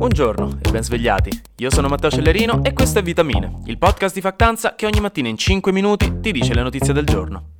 Buongiorno e ben svegliati. Io sono Matteo Cellerino e questo è Vitamine, il podcast di Factanza che ogni mattina in 5 minuti ti dice le notizie del giorno.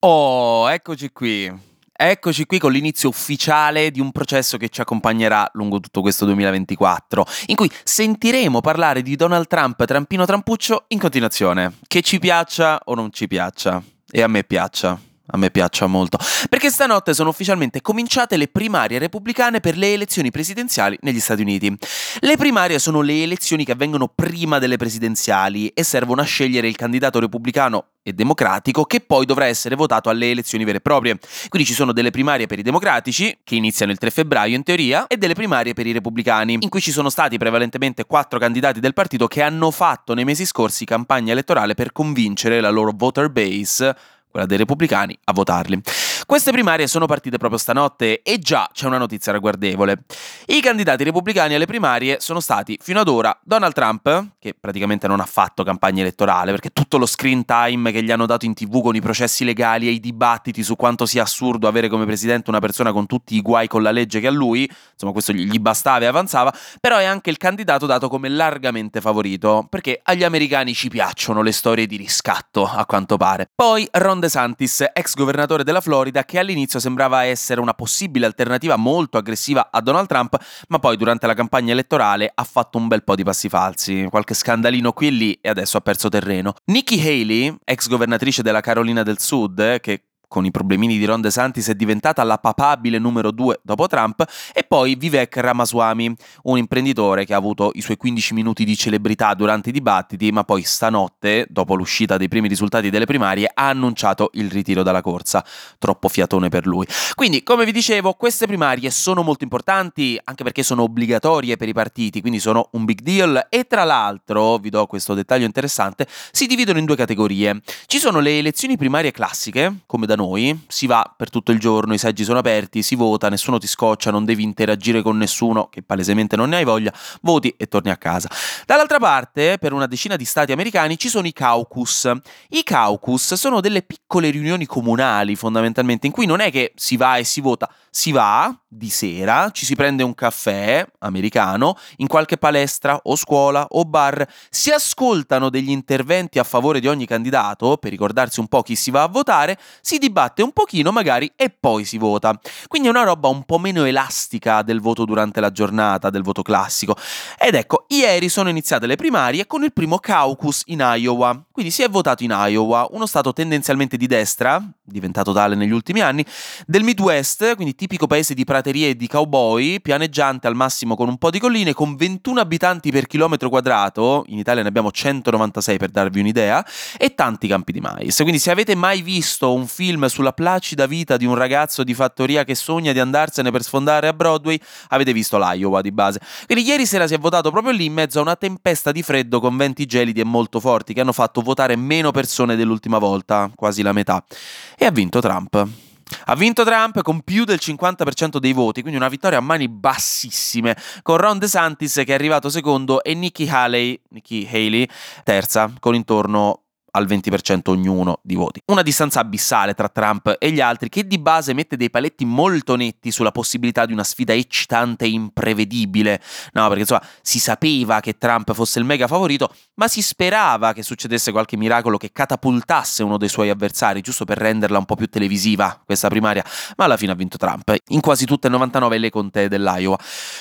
Oh, eccoci qui. Eccoci qui con l'inizio ufficiale di un processo che ci accompagnerà lungo tutto questo 2024, in cui sentiremo parlare di Donald Trump trampino trampuccio in continuazione, che ci piaccia o non ci piaccia, e a me piaccia. A me piaccia molto. Perché stanotte sono ufficialmente cominciate le primarie repubblicane per le elezioni presidenziali negli Stati Uniti. Le primarie sono le elezioni che avvengono prima delle presidenziali e servono a scegliere il candidato repubblicano e democratico che poi dovrà essere votato alle elezioni vere e proprie. Quindi ci sono delle primarie per i democratici, che iniziano il 3 febbraio in teoria, e delle primarie per i repubblicani, in cui ci sono stati prevalentemente quattro candidati del partito che hanno fatto nei mesi scorsi campagna elettorale per convincere la loro voter base quella dei repubblicani, a votarli. Queste primarie sono partite proprio stanotte e già c'è una notizia ragguardevole. I candidati repubblicani alle primarie sono stati fino ad ora Donald Trump, che praticamente non ha fatto campagna elettorale perché tutto lo screen time che gli hanno dato in tv con i processi legali e i dibattiti su quanto sia assurdo avere come presidente una persona con tutti i guai con la legge che a lui, insomma questo gli bastava e avanzava, però è anche il candidato dato come largamente favorito perché agli americani ci piacciono le storie di riscatto a quanto pare. Poi Ron DeSantis, ex governatore della Florida, Florida che all'inizio sembrava essere una possibile alternativa molto aggressiva a Donald Trump, ma poi durante la campagna elettorale ha fatto un bel po' di passi falsi, qualche scandalino qui e lì e adesso ha perso terreno. Nikki Haley, ex governatrice della Carolina del Sud, che con i problemini di Ron DeSantis è diventata la papabile numero due dopo Trump, e poi Vivek Ramaswamy, un imprenditore che ha avuto i suoi 15 minuti di celebrità durante i dibattiti, ma poi stanotte, dopo l'uscita dei primi risultati delle primarie, ha annunciato il ritiro dalla corsa. Troppo fiatone per lui. Quindi, come vi dicevo, queste primarie sono molto importanti, anche perché sono obbligatorie per i partiti, quindi sono un big deal, e tra l'altro, vi do questo dettaglio interessante, si dividono in due categorie. Ci sono le elezioni primarie classiche, come da noi, si va per tutto il giorno, i seggi sono aperti, si vota, nessuno ti scoccia, non devi interagire con nessuno che palesemente non ne hai voglia, voti e torni a casa. Dall'altra parte, per una decina di stati americani ci sono i caucus. I caucus sono delle piccole riunioni comunali fondamentalmente in cui non è che si va e si vota, si va di sera, ci si prende un caffè americano in qualche palestra o scuola o bar, si ascoltano degli interventi a favore di ogni candidato per ricordarsi un po' chi si va a votare, si dibatte un pochino magari e poi si vota. Quindi è una roba un po' meno elastica del voto durante la giornata, del voto classico. Ed ecco, ieri sono iniziate le primarie con il primo caucus in Iowa. Quindi si è votato in Iowa, uno stato tendenzialmente di destra, diventato tale negli ultimi anni, del Midwest, quindi tipico paese di praterie e di cowboy, pianeggiante al massimo con un po' di colline, con 21 abitanti per chilometro quadrato, in Italia ne abbiamo 196 per darvi un'idea, e tanti campi di mais. Quindi se avete mai visto un film sulla placida vita di un ragazzo di fattoria che sogna di andarsene per sfondare a Broadway, avete visto l'Iowa di base. Quindi ieri sera si è votato proprio lì in mezzo a una tempesta di freddo con venti gelidi e molto forti che hanno fatto votare meno persone dell'ultima volta, quasi la metà. E ha vinto Trump. Ha vinto Trump con più del 50% dei voti, quindi una vittoria a mani bassissime, con Ron DeSantis che è arrivato secondo e Nikki Haley, Nikki Haley terza, con intorno al 20% ognuno di voti. Una distanza abissale tra Trump e gli altri che di base mette dei paletti molto netti sulla possibilità di una sfida eccitante e imprevedibile. No, perché insomma si sapeva che Trump fosse il mega favorito, ma si sperava che succedesse qualche miracolo che catapultasse uno dei suoi avversari, giusto per renderla un po' più televisiva questa primaria, ma alla fine ha vinto Trump in quasi tutte e 99 le contee dell'Iowa.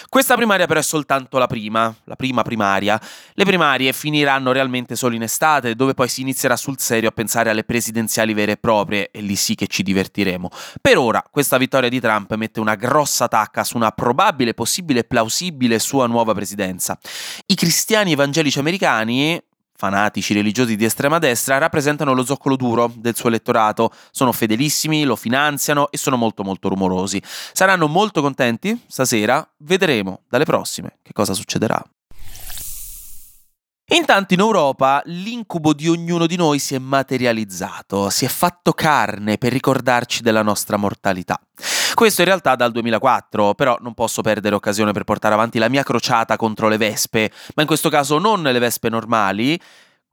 Questa primaria però è soltanto la prima, la prima primaria. Le primarie finiranno realmente solo in estate, dove poi si inizierà sul serio a pensare alle presidenziali vere e proprie e lì sì che ci divertiremo. Per ora questa vittoria di Trump mette una grossa tacca su una probabile, possibile e plausibile sua nuova presidenza. I cristiani evangelici americani fanatici religiosi di estrema destra rappresentano lo zoccolo duro del suo elettorato, sono fedelissimi, lo finanziano e sono molto molto rumorosi. Saranno molto contenti stasera, vedremo dalle prossime che cosa succederà. Intanto in Europa l'incubo di ognuno di noi si è materializzato, si è fatto carne per ricordarci della nostra mortalità. Questo in realtà dal 2004, però non posso perdere occasione per portare avanti la mia crociata contro le vespe, ma in questo caso non le vespe normali,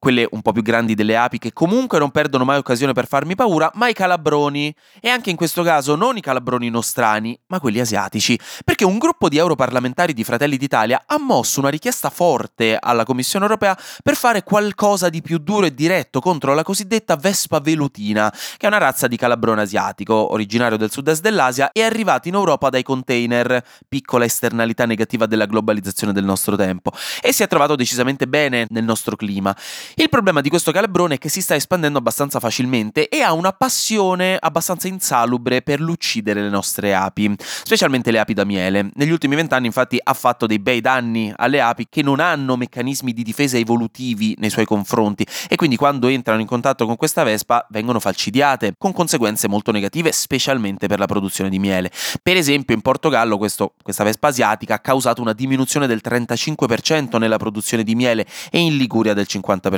quelle un po' più grandi delle api che comunque non perdono mai occasione per farmi paura, ma i calabroni. E anche in questo caso non i calabroni nostrani, ma quelli asiatici. Perché un gruppo di europarlamentari di Fratelli d'Italia ha mosso una richiesta forte alla Commissione europea per fare qualcosa di più duro e diretto contro la cosiddetta Vespa velutina, che è una razza di calabrone asiatico, originario del sud-est dell'Asia e arrivato in Europa dai container, piccola esternalità negativa della globalizzazione del nostro tempo, e si è trovato decisamente bene nel nostro clima. Il problema di questo calabrone è che si sta espandendo abbastanza facilmente e ha una passione abbastanza insalubre per l'uccidere le nostre api, specialmente le api da miele. Negli ultimi vent'anni infatti ha fatto dei bei danni alle api che non hanno meccanismi di difesa evolutivi nei suoi confronti e quindi quando entrano in contatto con questa vespa vengono falcidiate, con conseguenze molto negative specialmente per la produzione di miele. Per esempio in Portogallo questo, questa vespa asiatica ha causato una diminuzione del 35% nella produzione di miele e in Liguria del 50%.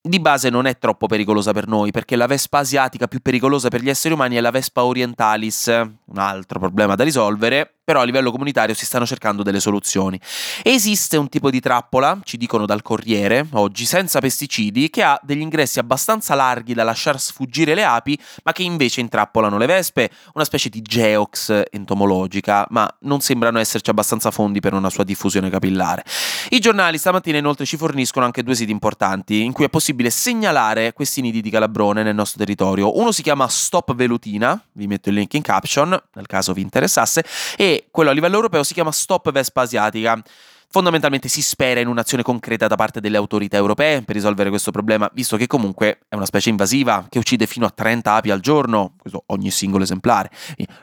Di base non è troppo pericolosa per noi, perché la vespa asiatica più pericolosa per gli esseri umani è la vespa orientalis, un altro problema da risolvere, però a livello comunitario si stanno cercando delle soluzioni. Esiste un tipo di trappola, ci dicono dal Corriere, oggi senza pesticidi, che ha degli ingressi abbastanza larghi da lasciar sfuggire le api, ma che invece intrappolano le vespe, una specie di geox entomologica, ma non sembrano esserci abbastanza fondi per una sua diffusione capillare. I giornali stamattina inoltre ci forniscono anche due siti importanti in cui è possibile segnalare questi nidi di calabrone nel nostro territorio. Uno si chiama Stop Velutina, vi metto il link in caption nel caso vi interessasse, e quello a livello europeo si chiama Stop Vespa Asiatica. Fondamentalmente si spera in un'azione concreta da parte delle autorità europee per risolvere questo problema, visto che comunque è una specie invasiva che uccide fino a 30 api al giorno, questo ogni singolo esemplare,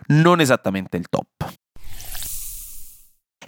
non esattamente il top.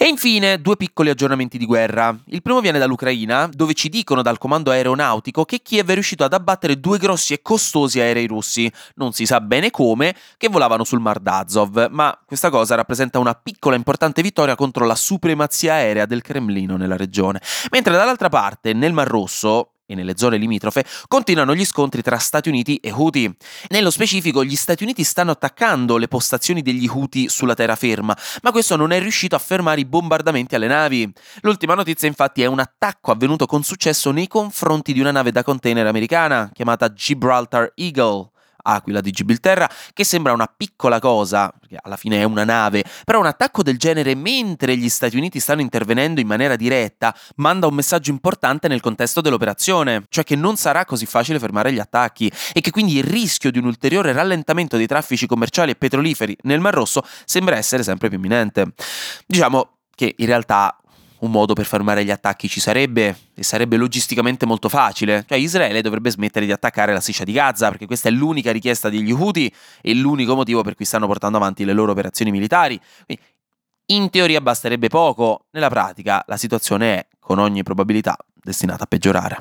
E infine due piccoli aggiornamenti di guerra. Il primo viene dall'Ucraina, dove ci dicono dal comando aeronautico che Kiev è riuscito ad abbattere due grossi e costosi aerei russi, non si sa bene come, che volavano sul Mar d'Azov, ma questa cosa rappresenta una piccola importante vittoria contro la supremazia aerea del Cremlino nella regione. Mentre dall'altra parte, nel Mar Rosso, e nelle zone limitrofe continuano gli scontri tra Stati Uniti e Houthi. Nello specifico gli Stati Uniti stanno attaccando le postazioni degli Houthi sulla terraferma, ma questo non è riuscito a fermare i bombardamenti alle navi. L'ultima notizia infatti è un attacco avvenuto con successo nei confronti di una nave da container americana chiamata Gibraltar Eagle. Aquila di Gibilterra, che sembra una piccola cosa, perché alla fine è una nave, però un attacco del genere mentre gli Stati Uniti stanno intervenendo in maniera diretta manda un messaggio importante nel contesto dell'operazione, cioè che non sarà così facile fermare gli attacchi e che quindi il rischio di un ulteriore rallentamento dei traffici commerciali e petroliferi nel Mar Rosso sembra essere sempre più imminente. Diciamo che in realtà un modo per fermare gli attacchi ci sarebbe e sarebbe logisticamente molto facile. Cioè Israele dovrebbe smettere di attaccare la striscia di Gaza perché questa è l'unica richiesta degli Houthi e l'unico motivo per cui stanno portando avanti le loro operazioni militari. Quindi, in teoria basterebbe poco, nella pratica la situazione è, con ogni probabilità, destinata a peggiorare.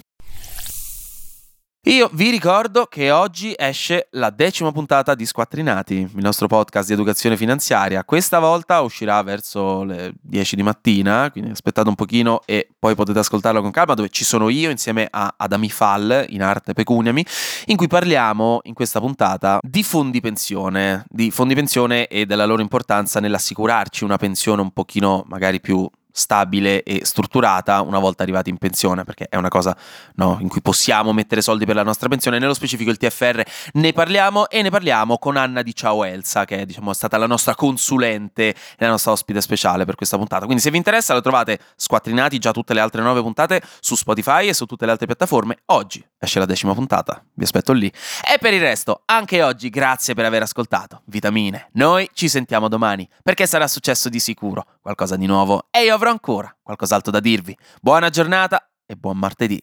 Io vi ricordo che oggi esce la decima puntata di Squattrinati, il nostro podcast di educazione finanziaria. Questa volta uscirà verso le 10 di mattina, quindi aspettate un pochino e poi potete ascoltarlo con calma, dove ci sono io insieme a Adami Fall, in arte Pecuniami, in cui parliamo in questa puntata di fondi pensione, di fondi pensione e della loro importanza nell'assicurarci una pensione un pochino magari più stabile e strutturata una volta arrivati in pensione, perché è una cosa no, in cui possiamo mettere soldi per la nostra pensione, nello specifico il TFR. Ne parliamo e ne parliamo con Anna di Ciao Elsa, che è diciamo, stata la nostra consulente e la nostra ospite speciale per questa puntata. Quindi se vi interessa lo trovate squattrinati già tutte le altre nove puntate su Spotify e su tutte le altre piattaforme. Oggi esce la decima puntata, vi aspetto lì. E per il resto, anche oggi grazie per aver ascoltato. Vitamine, noi ci sentiamo domani, perché sarà successo di sicuro qualcosa di nuovo e io avrò ancora qualcos'altro da dirvi. Buona giornata e buon martedì.